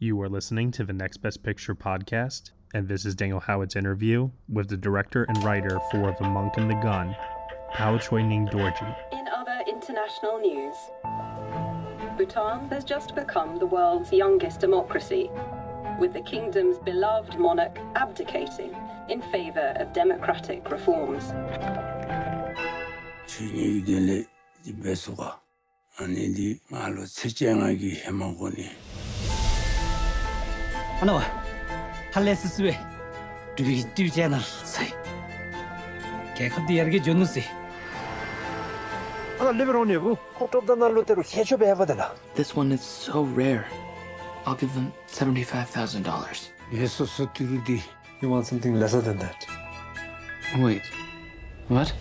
You are listening to the Next Best Picture podcast, and this is Daniel Howat's interview with the director and writer for The Monk and the Gun, Pawo Choyning Dorji. In other international news, Bhutan has just become the world's youngest democracy, with the kingdom's beloved monarch abdicating in favor of democratic reforms. 주인이 하나 와 할레스 스웨 두비 두비잖아 사이 개컵도 여기 줬는지 하나 리버로니고 콕톱도 날로테로 해줘봐 해봐달라 This one is so rare. I'll give them $75,000 예수스 두루디 You want something lesser than that. Wait. What?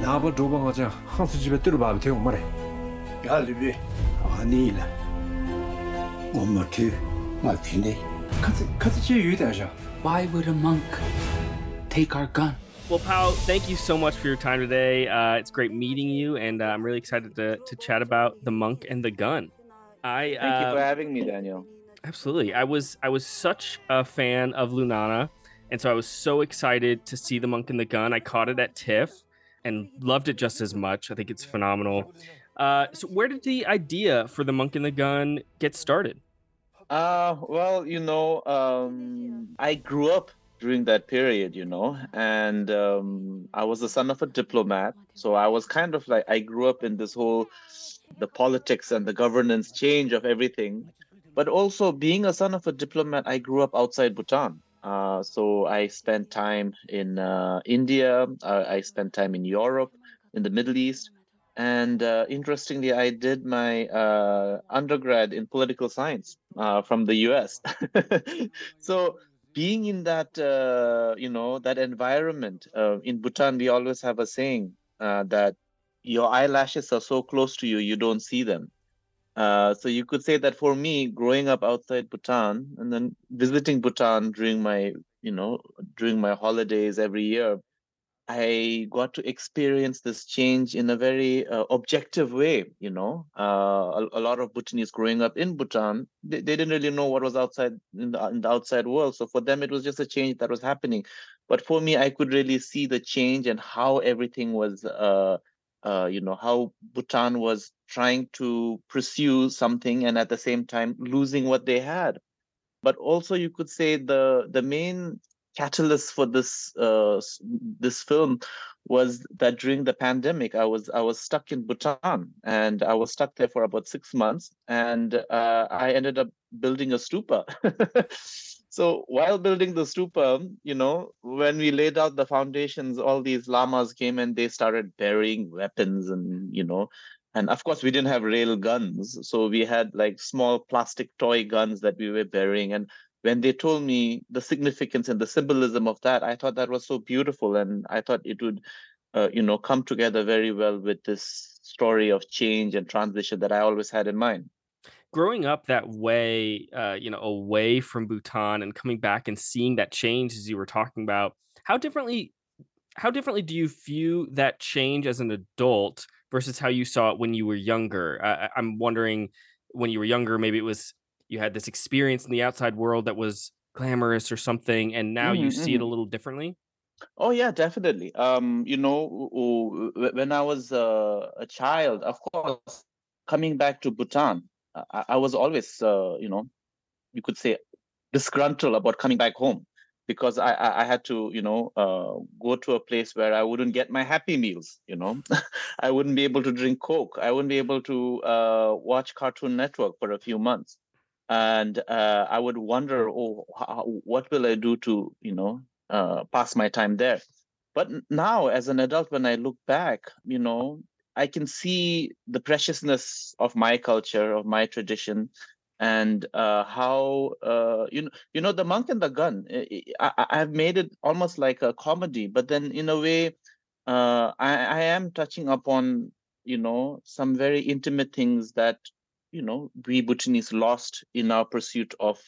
나버 조방하자 한수 집에 들어봐 대용 말해 야 리비 아니라 我没偷，我骗你。Cut it, cut it, you Why would a monk take our gun? Well, Pawo, thank you so much for your time today. Uh, it's great meeting you, and uh, I'm really excited to, to chat about the monk and the gun. I thank uh, you for um, having me, Daniel. Absolutely, I was I was such a fan of Lunana, and so I was so excited to see the monk and the gun. I caught it at TIFF and loved it just as much. I think it's phenomenal. Uh, so, where did the idea for the monk and the gun get started? Uh, well, you know, um, I grew up during that period, you know, and um, I was the son of a diplomat. So I was kind of like, I grew up in this whole, the politics and the governance change of everything. But also being a son of a diplomat, I grew up outside Bhutan. Uh, so I spent time in uh, India, uh, I spent time in Europe, in the Middle East. And uh, interestingly, I did my uh, undergrad in political science uh, from the US. so being in that, uh, you know, that environment uh, in Bhutan, we always have a saying uh, that your eyelashes are so close to you, you don't see them. So you could say that for me, growing up outside Bhutan and then visiting Bhutan during my, you know, during my holidays every year, I got to experience this change in a very uh, objective way. You know, uh, a, a lot of Bhutanese growing up in Bhutan, they, they didn't really know what was outside in the, in the outside world. So for them, it was just a change that was happening. But for me, I could really see the change and how everything was. Uh, uh, you know how Bhutan was trying to pursue something and at the same time losing what they had. But also, you could say the the main catalyst for this uh, this film was that during the pandemic i was i was stuck in bhutan and i was stuck there for about six months and uh, i ended up building a stupa. So while building the stupa you know when we laid out the foundations all these lamas came and they started burying weapons and you know and of course we didn't have real guns so we had like small plastic toy guns that we were burying and when they told me the significance and the symbolism of that, I thought that was so beautiful, and I thought it would, uh, you know, come together very well with this story of change and transition that I always had in mind. growing up that way, uh, you know, away from Bhutan and coming back and seeing that change as you were talking about, how differently how differently do you view that change as an adult versus how you saw it when you were younger? Uh, I'm wondering when you were younger, maybe it was you had this experience in the outside world that was glamorous or something, and now you Mhm, see it a mhm. little differently. Oh yeah, definitely. Um, you know, when I was uh, a child, of course, coming back to Bhutan, I, I was always, uh, you know, you could say, disgruntled about coming back home because I, I, I had to, you know, uh, go to a place where I wouldn't get my happy meals. You know, I wouldn't be able to drink Coke. I wouldn't be able to uh, watch Cartoon Network for a few months, and uh, I would wonder, oh, how, what will I do to, you know, uh, pass my time there? But now, as an adult, when I look back, you know, I can see the preciousness of my culture, of my tradition, and uh, how uh, you know, you know, the monk and the gun. I, I, I've made it almost like a comedy, but then in a way, uh, I, I am touching upon, you know, some very intimate things that you know we Bhutanese lost in our pursuit of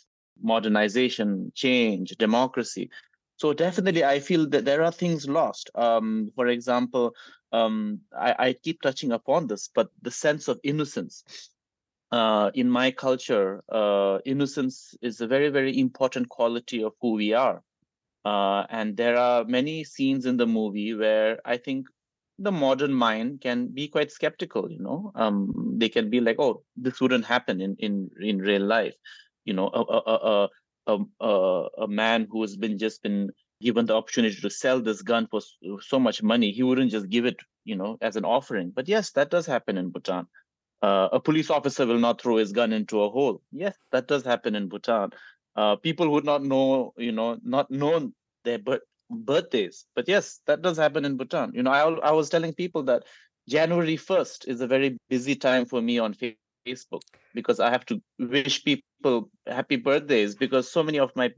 modernization, change, democracy. So definitely, I feel that there are things lost. Um, for example, um, I, I keep touching upon this, but the sense of innocence. uh, in my culture, uh, innocence is a very, very important quality of who we are. Uh, and there are many scenes in the movie where I think the modern mind can be quite skeptical. You know, um, they can be like, "Oh, this wouldn't happen in in in real life." You know, a a a a, a, a man who has been just been given the opportunity to sell this gun for so much money, he wouldn't just give it, you know, as an offering. But yes, that does happen in Bhutan. Uh, a police officer will not throw his gun into a hole. Yes, that does happen in Bhutan. Uh, people would not know, you know, not know their birthdays. But yes, that does happen in Bhutan. You know, I, I was telling people that January 1st is a very busy time for me on Facebook because I have to wish people happy birthdays because so many of my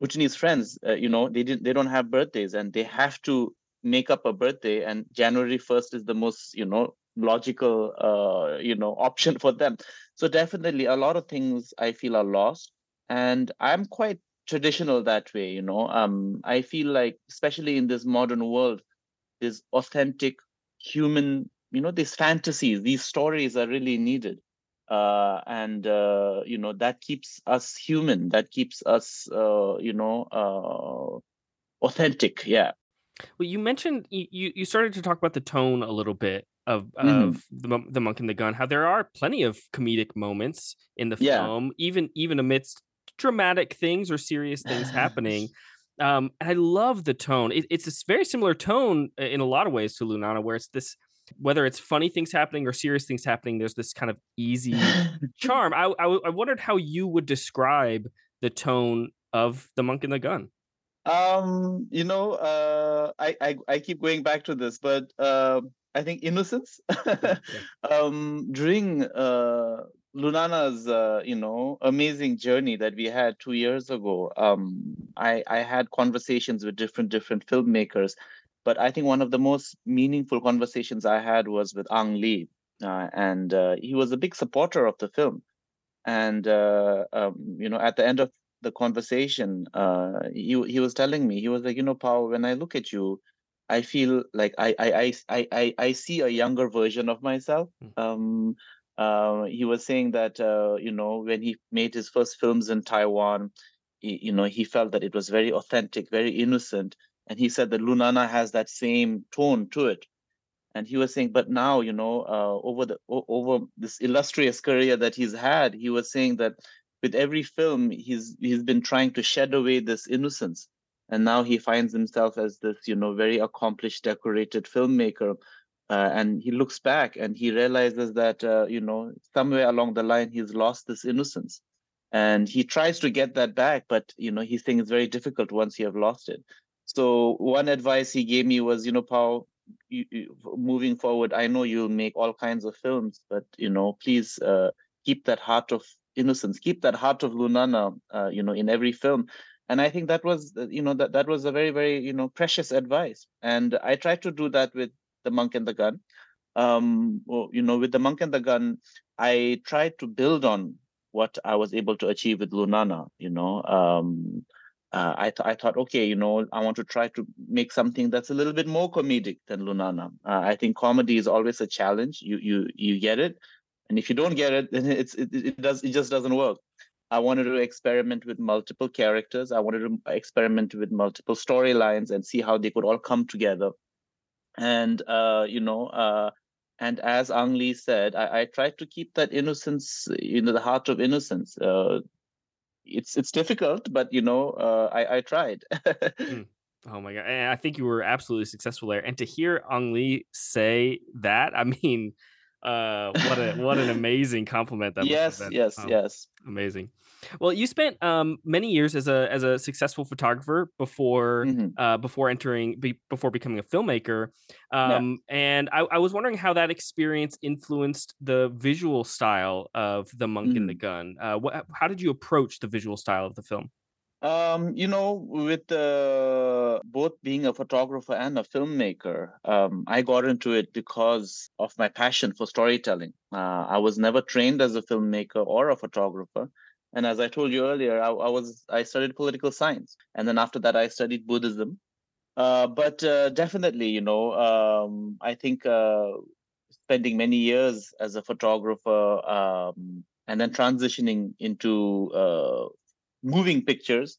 Bhutanese friends, uh, you know, they didn't, they don't have birthdays and they have to make up a birthday. And January 1st is the most, you know, logical uh, you know option for them so definitely a lot of things i feel are lost and i'm quite traditional that way you know um i feel like especially in this modern world this authentic human you know these fantasies these stories are really needed uh, and uh, you know that keeps us human that keeps us uh, you know uh, authentic yeah well you mentioned you you started to talk about the tone a little bit of Mhm. of the, the monk and the gun how there are plenty of comedic moments in the Yeah. film even even amidst dramatic things or serious things happening. Um and i love the tone. It, it's this very similar tone uh, in a lot of ways to lunana where it's this whether it's funny things happening or serious things happening there's this kind of easy charm. I I wondered how you would describe the tone of the monk and the gun. Um, you know, uh, I, I I keep going back to this, but uh, I think innocence. um, during uh, Lunana's, uh, you know, amazing journey that we had two years ago, um, I I had conversations with different different filmmakers, but I think one of the most meaningful conversations I had was with Ang Lee, uh, and uh, he was a big supporter of the film, and uh, um, you know, at the end of the conversation, uh, he he was telling me he was like, you know, Pawo, when I look at you, I feel like I I I I I, I see a younger version of myself. Um, uh, he was saying that uh, you know when he made his first films in Taiwan, he, you know he felt that it was very authentic, very innocent, and he said that Lunana has that same tone to it. And he was saying, but now you know uh, over the over this illustrious career that he's had, he was saying that with every film he's he's been trying to shed away this innocence. And now he finds himself as this you know very accomplished decorated filmmaker uh, and he looks back and he realizes that uh, you know somewhere along the line he's lost this innocence. And he tries to get that back but you know he's saying it's very difficult once you have lost it. So one advice he gave me was you know Pawo you, you, moving forward i know you'll make all kinds of films but you know please uh, keep that heart of innocence keep that heart of lunana uh, you know in every film. And i think that was uh, you know that that was a very very you know precious advice. And i tried to do that with the monk and the gun um well, you know with the monk and the gun i tried to build on what i was able to achieve with lunana you know um uh, I, th- I thought, okay, you know, I want to try to make something that's a little bit more comedic than Lunana. Uh, I think comedy is always a challenge. You you you get it, and if you don't get it, then it's it, it does it just doesn't work. I wanted to experiment with multiple characters. I wanted to experiment with multiple storylines and see how they could all come together. And uh, you know, uh, and as Ang Lee said, I, I tried to keep that innocence, you know, the heart of innocence. Uh, it's it's difficult, but you know, uh, I I tried. Oh my god! And I think you were absolutely successful there. And to hear Ang Lee say that, I mean, uh, what a what an amazing compliment that. yes, yes, Um, yes. Amazing. Well, you spent um, many years as a as a successful photographer before Mhm. uh, before entering be, before becoming a filmmaker. Yeah. Um, And I, I was wondering how that experience influenced the visual style of the Monk and the Mm. Gun. Uh, what, how did you approach the visual style of the film? Um, you know, with uh, both being a photographer and a filmmaker, um, I got into it because of my passion for storytelling. Uh, I was never trained as a filmmaker or a photographer, and as I told you earlier, I, I was I studied political science, and then after that, I studied Buddhism. Uh, but uh, definitely, you know, um, I think uh, spending many years as a photographer um, and then transitioning into uh, moving pictures,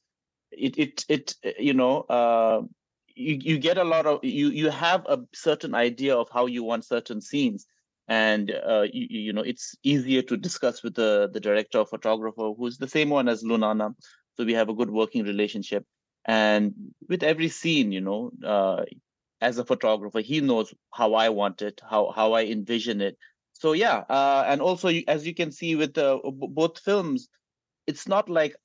it it it you know uh, you you get a lot of you you have a certain idea of how you want certain scenes. And uh, you, you know it's easier to discuss with the the director or photographer who's the same one as lunana. So we have a good working relationship. And with every scene you know uh, as a photographer he knows how i want it how how i envision it. So yeah uh, and also as you can see with the, both films it's not like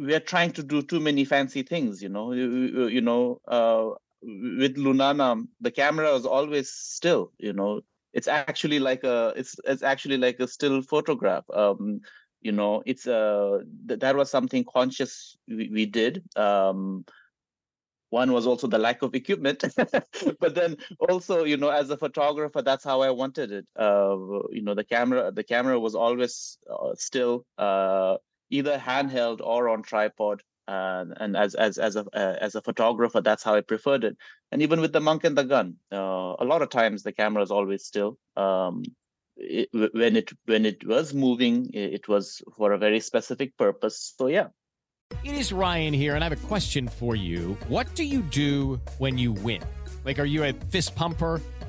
we're trying to do too many fancy things you know you, you know uh, with lunana the camera is always still you know. It's actually like a it's it's actually like a still photograph um you know it's uh, th- that was something conscious we, we did um one was also the lack of equipment but then also you know as a photographer that's how i wanted it uh, you know the camera the camera was always uh, still uh, either handheld or on tripod. Uh, and as as as a uh, as a photographer, that's how I preferred it. And even with the monk and the gun, uh, a lot of times the camera is always still. Um, it, when it when it was moving, it was for a very specific purpose. So yeah. It is Ryan here, and I have a question for you. What do you do when you win? Like, are you a fist pumper?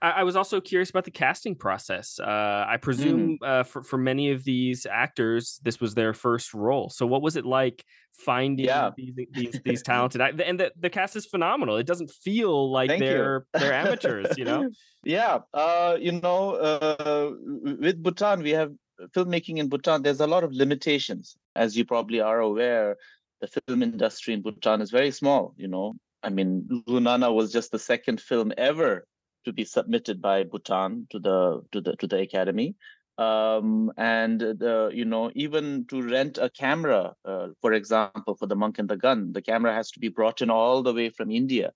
I, I was also curious about the casting process. Uh, I presume mm. uh, for, for many of these actors, this was their first role. So what was it like finding yeah. these, these, these talented and the, the cast is phenomenal. It doesn't feel like Thank they're they're amateurs, you know? Yeah. Uh, you know, uh, with Bhutan, we have filmmaking in Bhutan, there's a lot of limitations. As you probably are aware, the film industry in Bhutan is very small, you know. I mean, Lunana was just the second film ever to be submitted by Bhutan to the to the to the academy. Um, and the you know even to rent a camera uh, for example for the monk and the gun the camera has to be brought in all the way from india.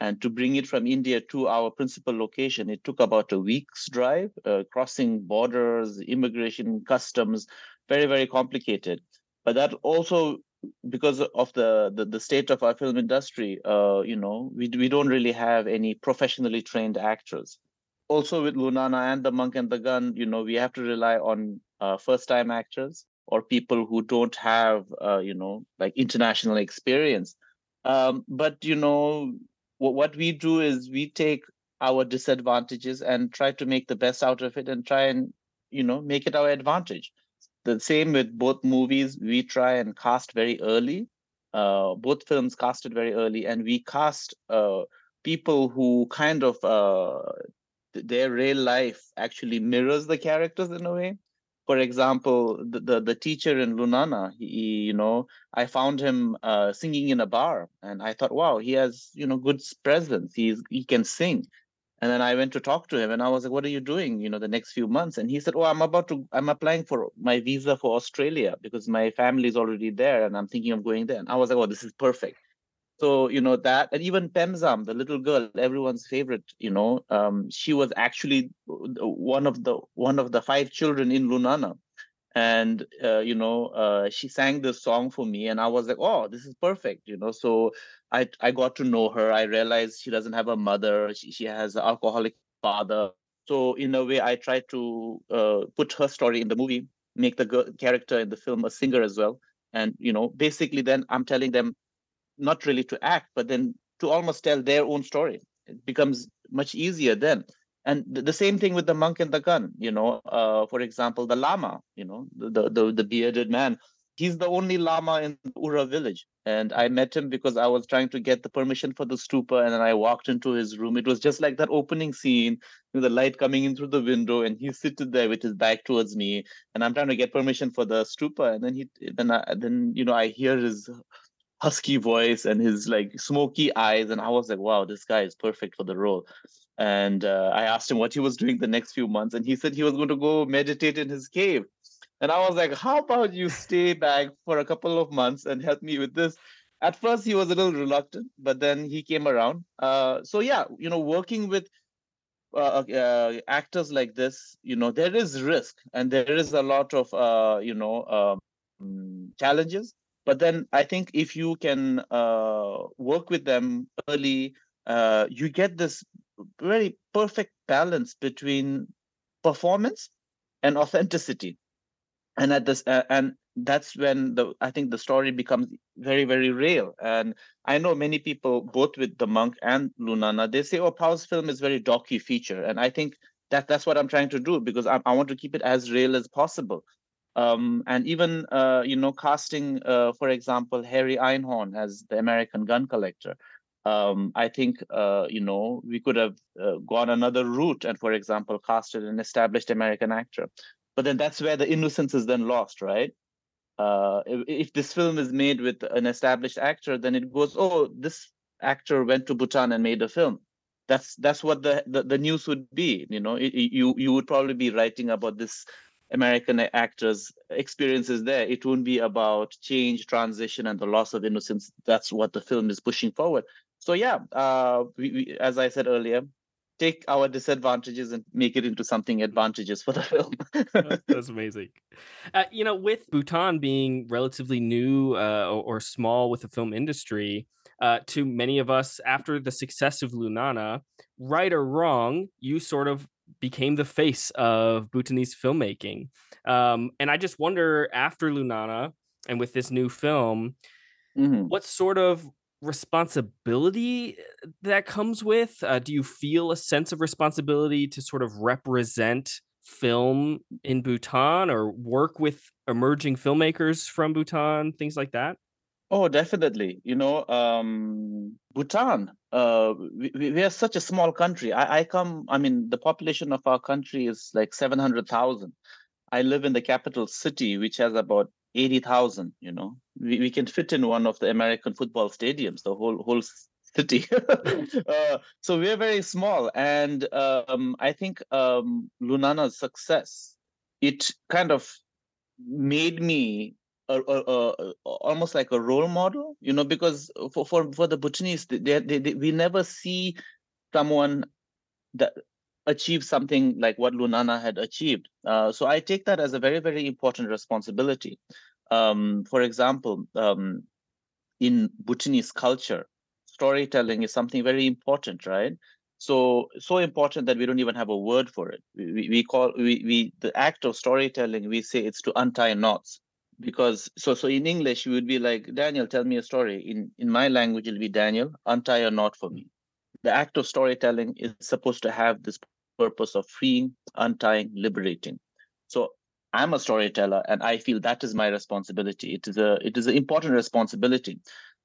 And to bring it from india to our principal location it took about a week's drive uh, crossing borders immigration customs very very complicated. But that also because of the, the, the state of our film industry uh, you know we, we don't really have any professionally trained actors also with Lunana and the Monk and the Gun, you know, we have to rely on uh, first-time actors or people who don't have, uh, you know, like international experience. Um, but you know, what, what we do is we take our disadvantages and try to make the best out of it and try and you know make it our advantage. The same with both movies. We try and cast very early. Uh, both films casted very early, and we cast uh, people who kind of uh, their real life actually mirrors the characters in a way for example the the, the teacher in lunana he, you know i found him uh, singing in a bar and i thought wow he has you know good presence he's he can sing and then i went to talk to him and i was like what are you doing you know the next few months? And he said oh i'm about to i'm applying for my visa for australia because my family is already there and i'm thinking of going there. And i was like oh this is perfect. So you know that and even Pem Zam the little girl everyone's favorite you know um, she was actually one of the one of the five children in lunana and uh, you know uh, she sang this song for me and i was like oh this is perfect you know? So i i got to know her. I realized she doesn't have a mother. She, she has an alcoholic father. So in a way i tried to uh, put her story in the movie make the girl, character in the film a singer as well. And you know basically then i'm telling them not really to act, but then to almost tell their own story. It becomes much easier then. And the same thing with the monk and the gun. You know, uh, for example, the lama. You know, the the, the bearded man. He's the only lama in Ura village, and I met him because I was trying to get the permission for the stupa, and then I walked into his room. It was just like that opening scene, with the light coming in through the window, and he's sitting there with his back towards me, and I'm trying to get permission for the stupa, and then he, then I, then you know, I hear his husky voice and his like smoky eyes and i was like wow this guy is perfect for the role and uh, i asked him what he was doing the next few months and he said he was going to go meditate in his cave and i was like how about you stay back for a couple of months and help me with this at first he was a little reluctant, but then he came around. Uh, so yeah, you know, working with uh, uh, actors like this, you know, there is risk and there is a lot of uh, you know um, challenges. But then I think if you can uh, work with them early, uh, you get this very perfect balance between performance and authenticity. And at this uh, and that's when the i think the story becomes very very real. And i know many people both with the monk and lunana they say oh Pawo's film is very docu feature and i think that that's what i'm trying to do because i, I want to keep it as real as possible um, and even uh, you know casting uh, for example harry einhorn as the american gun collector um, I think uh, you know we could have uh, gone another route and, for example, casted an established American actor. But then that's where the innocence is then lost, right? Uh, if, if, this film is made with an established actor, then it goes, oh, this actor went to Bhutan and made a film. That's that's what the the, the news would be. You know, you you would probably be writing about this American actor's experiences there. It won't be about change, transition, and the loss of innocence. That's what the film is pushing forward so yeah uh, we, we, as i said earlier take our disadvantages and make it into something advantageous for the film that's amazing uh, you know with bhutan being relatively new uh, or, or, small with the film industry uh, to many of us after the success of lunana right or wrong you sort of became the face of bhutanese filmmaking um, and i just wonder after lunana and with this new film mm-hmm. what sort of responsibility uh, that comes with? Uh, do you feel a sense of responsibility to sort of represent film in Bhutan or work with emerging filmmakers from Bhutan, things like that? Oh, definitely. You know, um, Bhutan, uh, we, we are such a small country. I, I come, I mean, the population of our country is like 700,000. I live in the capital city, which has about 80,000, you know, we, we can fit in one of the American football stadiums, the whole whole city. uh, so we're very small. And um, I think um, Lunana's success, it kind of made me a, a, a, almost like a role model, you know, because for, for, for the Bhutanese, they, they, they, we never see someone that achieve something like what Lunana had achieved. Uh, so I take that as a very, very important responsibility. Um, for example, um, in Bhutanese culture, storytelling is something very important, right? So so important that we don't even have a word for it. We, we call we, we the act of storytelling. We say it's to untie knots because so so in English you would be like Daniel, tell me a story. In in my language it'll be Daniel, untie a knot for me. The act of storytelling is supposed to have this purpose of freeing, untying, liberating. So I'm a storyteller, and I feel that is my responsibility. It is a it is an important responsibility.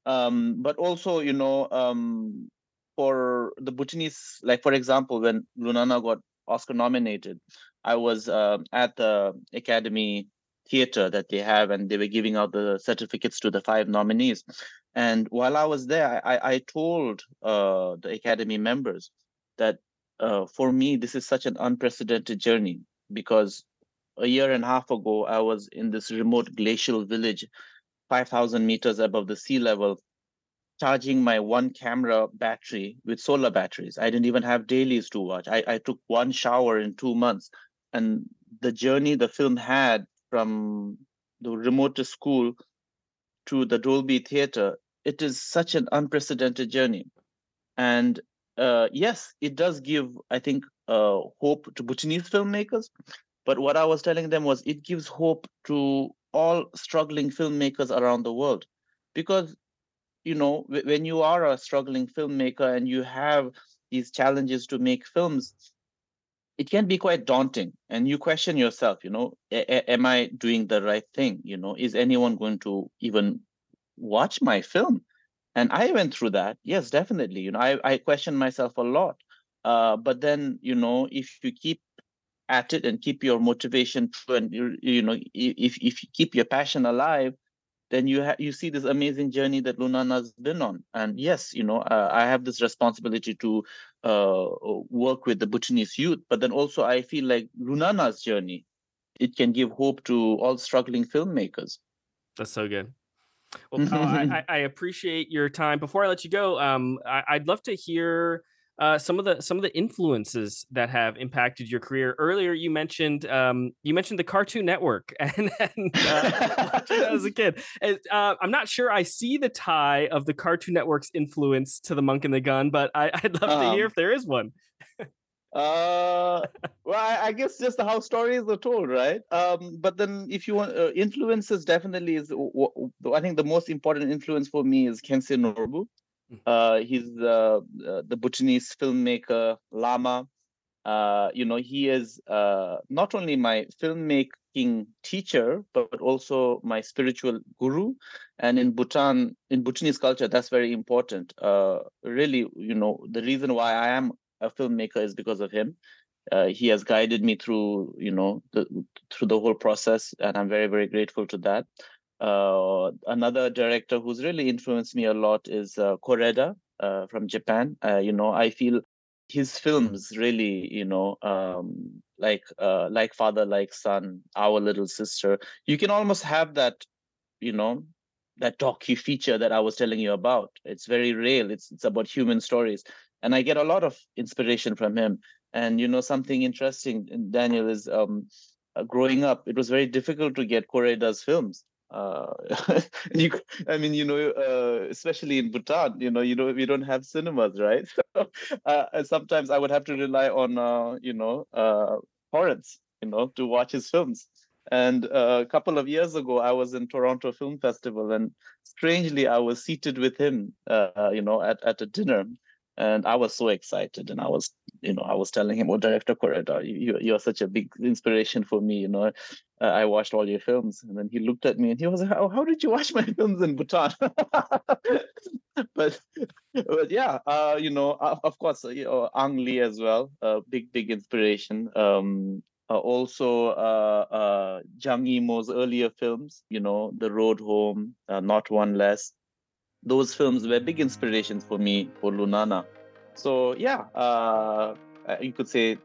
Um, but also, you know, um, for the Bhutanese, like for example, when Lunana got Oscar nominated, I was uh, at the Academy Theater that they have, and they were giving out the certificates to the five nominees. And while I was there, I, I told uh, the Academy members that uh, for me, this is such an unprecedented journey because a year and a half ago, I was in this remote glacial village, 5,000 meters above the sea level, charging my one camera battery with solar batteries. I didn't even have dailies to watch. I, I took one shower in two months. And the journey the film had from the remotest school to the Dolby Theater, it is such an unprecedented journey. And uh, yes, it does give, I think, uh, hope to Bhutanese filmmakers. But what I was telling them was it gives hope to all struggling filmmakers around the world. Because, you know, when you are a struggling filmmaker and you have these challenges to make films, it can be quite daunting. And you question yourself, you know, am I doing the right thing? You know, is anyone going to even watch my film? and i went through that yes definitely you know i, I question myself a lot uh, but then you know if you keep at it and keep your motivation true and you, you know if, if you keep your passion alive then you have you see this amazing journey that lunana's been on and yes you know uh, i have this responsibility to uh, work with the bhutanese youth but then also i feel like lunana's journey it can give hope to all struggling filmmakers that's so good Well, Pawo, I, I, I appreciate your time. Before I let you go, um, I, I'd love to hear uh, some of the some of the influences that have impacted your career. Earlier, you mentioned um, you mentioned the Cartoon Network and, and uh, as a kid. And, uh, I'm not sure I see the tie of the Cartoon Network's influence to the Monk and the Gun, but I, would love to hear Um, if there is one. uh well I, I guess just how stories are told right um but then if you want uh, influences definitely is i think the most important influence for me is Khyentse Norbu uh he's uh, the bhutanese filmmaker lama uh you know he is uh not only my filmmaking teacher but also my spiritual guru and in bhutan in bhutanese culture that's very important uh really you know the reason why i am a filmmaker is because of him. Uh, he has guided me through, you know, the, through the whole process, and I'm very, very grateful to that. Uh, another director who's really influenced me a lot is uh, Kore-eda uh, from Japan. Uh, you know, I feel his films really, you know, um, like uh, like father, like son, our little sister. You can almost have that, you know, that docu feature that I was telling you about. It's very real. It's it's about human stories, and I get a lot of inspiration from him. And you know, something interesting, Daniel, is um, uh, growing up. It was very difficult to get Kore-eda's films. Uh, you, I mean, you know, uh, especially in Bhutan, you know, you know, we don't have cinemas, right? So, uh, sometimes I would have to rely on, uh, you know, uh, you know, to watch his films. And uh, a couple of years ago, I was in Toronto Film Festival, and strangely, I was seated with him, uh, you know, at, at a dinner, and I was so excited. And I was, you know, I was telling him, "Oh, Director Kore-eda, you, you're such a big inspiration for me. You know, uh, I watched all your films." And then he looked at me, and he was like, "How, how did you watch my films in Bhutan?" but, but yeah, uh, you know, of, course, you know, Ang Lee as well, a big, big inspiration. Um, uh, also uh, uh, Zhang Yimou's earlier films, you know, The Road Home, uh, Not One Less. Those films were big inspirations for me for Lunana. So yeah, uh, uh, you could say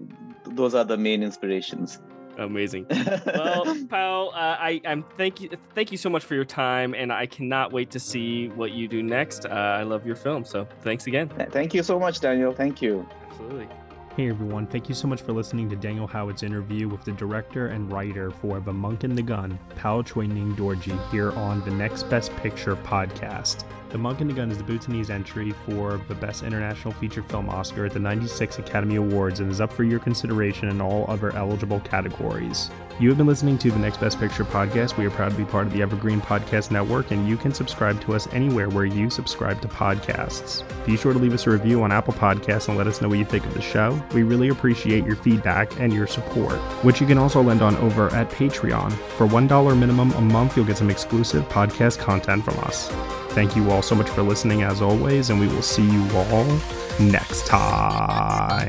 those are the main inspirations. Amazing. Well, pal, uh, I, I'm thank you, thank you so much for your time, and I cannot wait to see what you do next. Uh, I love your film, so thanks again. Thank you so much, Daniel. Thank you. Absolutely. Hey everyone, thank you so much for listening to Daniel Howat's interview with the director and writer for The Monk and the Gun, Pawo Choyning Dorji, here on the Next Best Picture podcast. The Monk and the Gun is the Bhutanese entry for the Best International Feature Film Oscar at the 96 Academy Awards and is up for your consideration in all other eligible categories. You have been listening to the Next Best Picture podcast. We are proud to be part of the Evergreen Podcast Network, and you can subscribe to us anywhere where you subscribe to podcasts. Be sure to leave us a review on Apple Podcasts and let us know what you think of the show. We really appreciate your feedback and your support, which you can also lend on over at Patreon. For $1 minimum a month, you'll get some exclusive podcast content from us. Thank you all so much for listening, as always, and we will see you all next time.